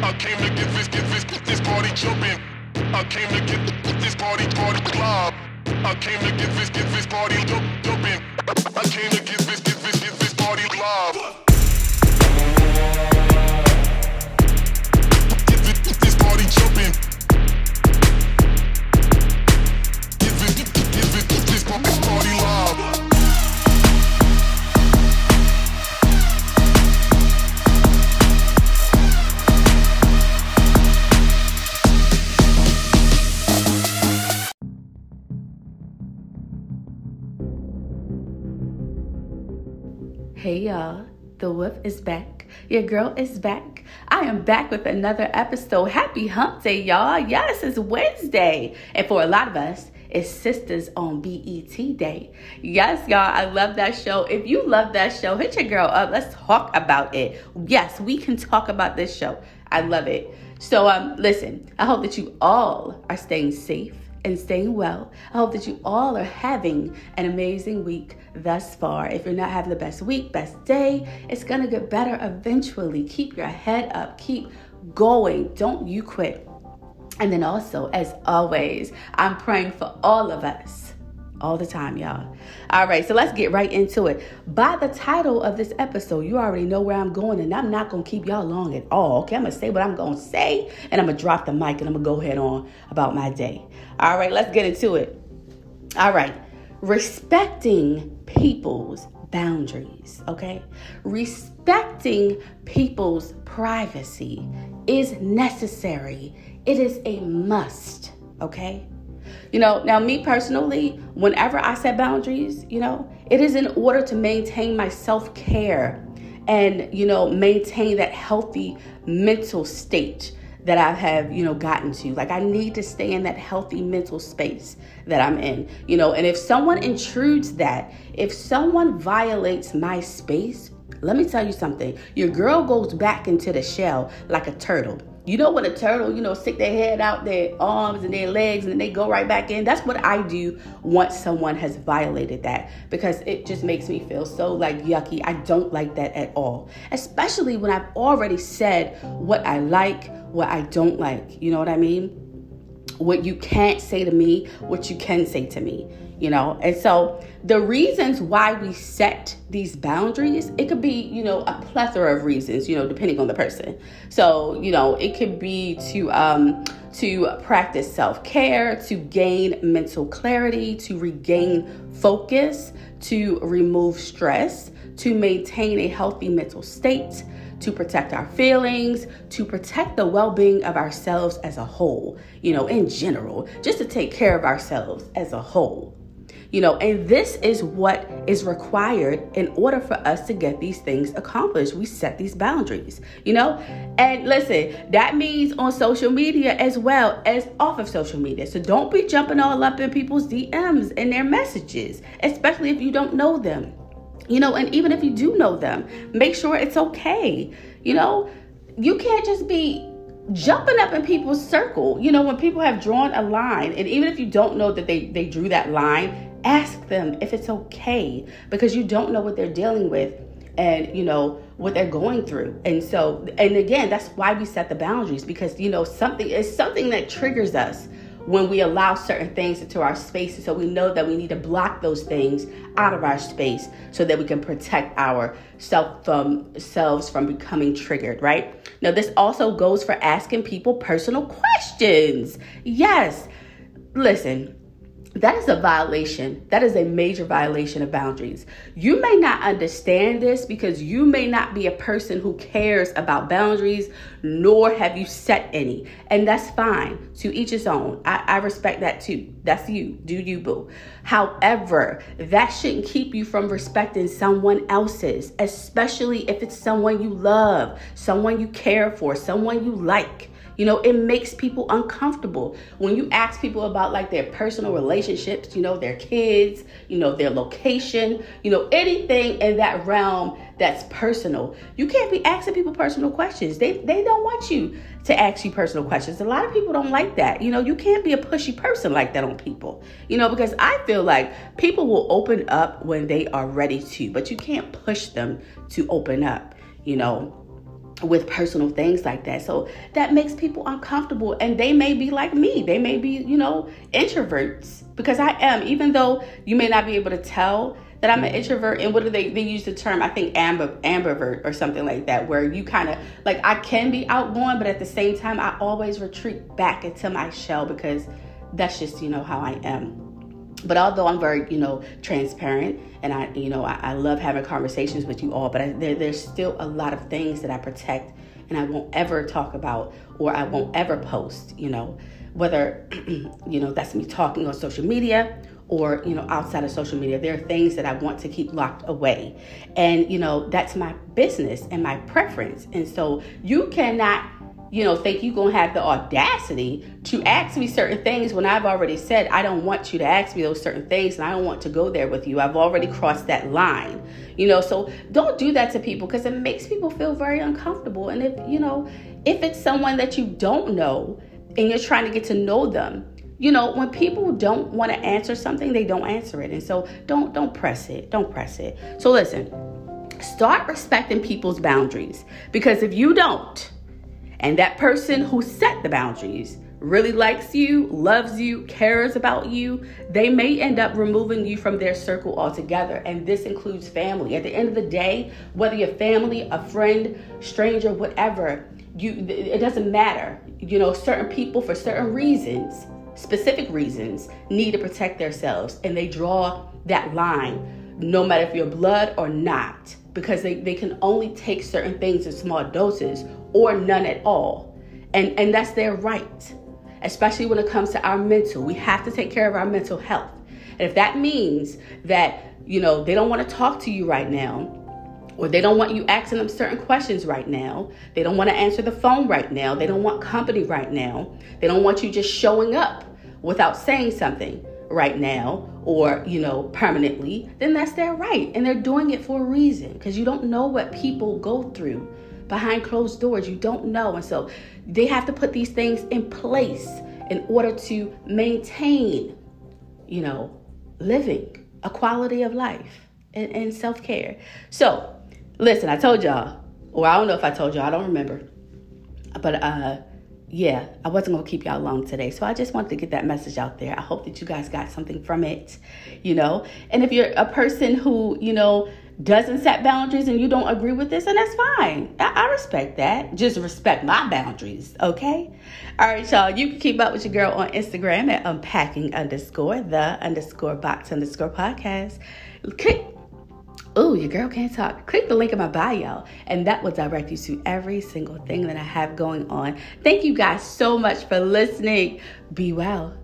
I came to get this, get this, get this party jumping. I came to get this party, party live. I came to get this, get this party jump, jumping. I came to get this, get this, get this party live. Get this, get this party jumping. Hey y'all, the Wolf is back. Your girl is back. I am back with another episode. Happy Hump Day, y'all. Yes, it's Wednesday. And for a lot of us, it's Sistas on BET Day. Yes, y'all, I love that show. If you love that show, hit your girl up. Let's talk about it. Yes, we can talk about this show. I love it. So, um, listen, I hope that you all are staying safe and staying well. I hope that you all are having an amazing week thus far. If you're not having the best week, best day, it's going to get better eventually. Keep your head up, keep going. Don't you quit. And then also, as always, I'm praying for all of us. All the time, y'all. All right, so let's get right into it. By the title of this episode, you already know where I'm going, and I'm not gonna keep y'all long at all. Okay, I'm gonna say what I'm gonna say, and I'm gonna drop the mic and I'm gonna go head on about my day. All right, let's get into it. All right, respecting people's boundaries, okay? Respecting people's privacy is necessary, it is a must, okay? You know, now me personally, whenever I set boundaries, you know, it is in order to maintain my self care and, you know, maintain that healthy mental state that I have, you know, gotten to. Like I need to stay in that healthy mental space that I'm in, you know, and if someone intrudes that, if someone violates my space, let me tell you something. Your girl goes back into the shell like a turtle. You know when a turtle, you know, stick their head out, their arms and their legs, and then they go right back in. That's what I do once someone has violated that because it just makes me feel so like yucky. I don't like that at all, especially when I've already said what I like, what I don't like. You know what I mean? What you can't say to me, what you can say to me you know? And so the reasons why we set these boundaries it could be you know a plethora of reasons you know depending on the person. So you know it could be to um to practice self-care to gain mental clarity to regain focus to remove stress to maintain a healthy mental state to protect our feelings, to protect the well being of ourselves as a whole, you know, in general, just to take care of ourselves as a whole you know and this is what is required in order for us to get these things accomplished. We set these boundaries you know? And listen that means on social media as well as off of social media. So don't be jumping all up in people's dms and their messages especially if you don't know them you know? And even if you do know them make sure it's okay you know? You can't just be jumping up in people's circle you know when people have drawn a line. And even if you don't know that they they drew that line ask them if it's okay because you don't know what they're dealing with and you know what they're going through. And so and again that's why we set the boundaries because you know something is something that triggers us when we allow certain things into our spaces. So we know that we need to block those things out of our space so that we can protect our self from selves from becoming triggered right? Now this also goes for asking people personal questions. Yes. Listen that is a violation. That is a major violation of boundaries. You may not understand this because you may not be a person who cares about boundaries, nor have you set any. And that's fine. To each his own. I, I respect that too. That's you. Do you, boo. However, that shouldn't keep you from respecting someone else's, especially if it's someone you love, someone you care for, someone you like. You know, it makes people uncomfortable. When you ask people about like their personal relationships, you know, their kids, you know, their location, you know, anything in that realm that's personal. You can't be asking people personal questions. They they don't want you to ask you personal questions. A lot of people don't like that. You know, you can't be a pushy person like that on people. You know, because I feel like people will open up when they are ready to, but you can't push them to open up, you know with personal things like that. So that makes people uncomfortable and they may be like me. They may be, you know, introverts because I am even though you may not be able to tell that I'm an introvert and what do they they use the term I think amber ambivert or something like that where you kind of like I can be outgoing but at the same time I always retreat back into my shell because that's just, you know, how I am but although I'm very, you know, transparent and I, you know, I, I love having conversations with you all, but I, there, there's still a lot of things that I protect and I won't ever talk about or I won't ever post, you know, whether, you know, that's me talking on social media or, you know, outside of social media. There are things that I want to keep locked away. And, you know, that's my business and my preference. And so you cannot you know, think you're going to have the audacity to ask me certain things when I've already said, I don't want you to ask me those certain things and I don't want to go there with you. I've already crossed that line, you know, so don't do that to people because it makes people feel very uncomfortable. And if, you know, if it's someone that you don't know and you're trying to get to know them, you know, when people don't want to answer something, they don't answer it. And so don't don't press it. Don't press it. So listen, start respecting people's boundaries because if you don't, and that person who set the boundaries really likes you, loves you, cares about you, they may end up removing you from their circle altogether. And this includes family. At the end of the day, whether you're family, a friend, stranger, whatever, you it doesn't matter. You know, certain people for certain reasons, specific reasons, need to protect themselves and they draw that line no matter if you're blood or not because they, they can only take certain things in small doses or none at all. And, and that's their right, especially when it comes to our mental. We have to take care of our mental health. And if that means that, you know, they don't want to talk to you right now, or they don't want you asking them certain questions right now. They don't want to answer the phone right now. They don't want company right now. They don't want you just showing up without saying something right now or you know permanently then that's their right. And they're doing it for a reason because you don't know what people go through behind closed doors. You don't know. And so they have to put these things in place in order to maintain you know living a quality of life and, and self-care. So listen i told y'all or i don't know if i told y'all i don't remember but uh yeah, I wasn't going to keep y'all long today. So I just wanted to get that message out there. I hope that you guys got something from it, you know. And if you're a person who, you know, doesn't set boundaries and you don't agree with this, and that's fine. I, I respect that. Just respect my boundaries, okay? All right, y'all. You can keep up with your girl on Instagram at unpacking underscore the underscore box underscore podcast. Click oh, your girl can't talk, click the link in my bio, and that will direct you to every single thing that I have going on. Thank you guys so much for listening. Be well.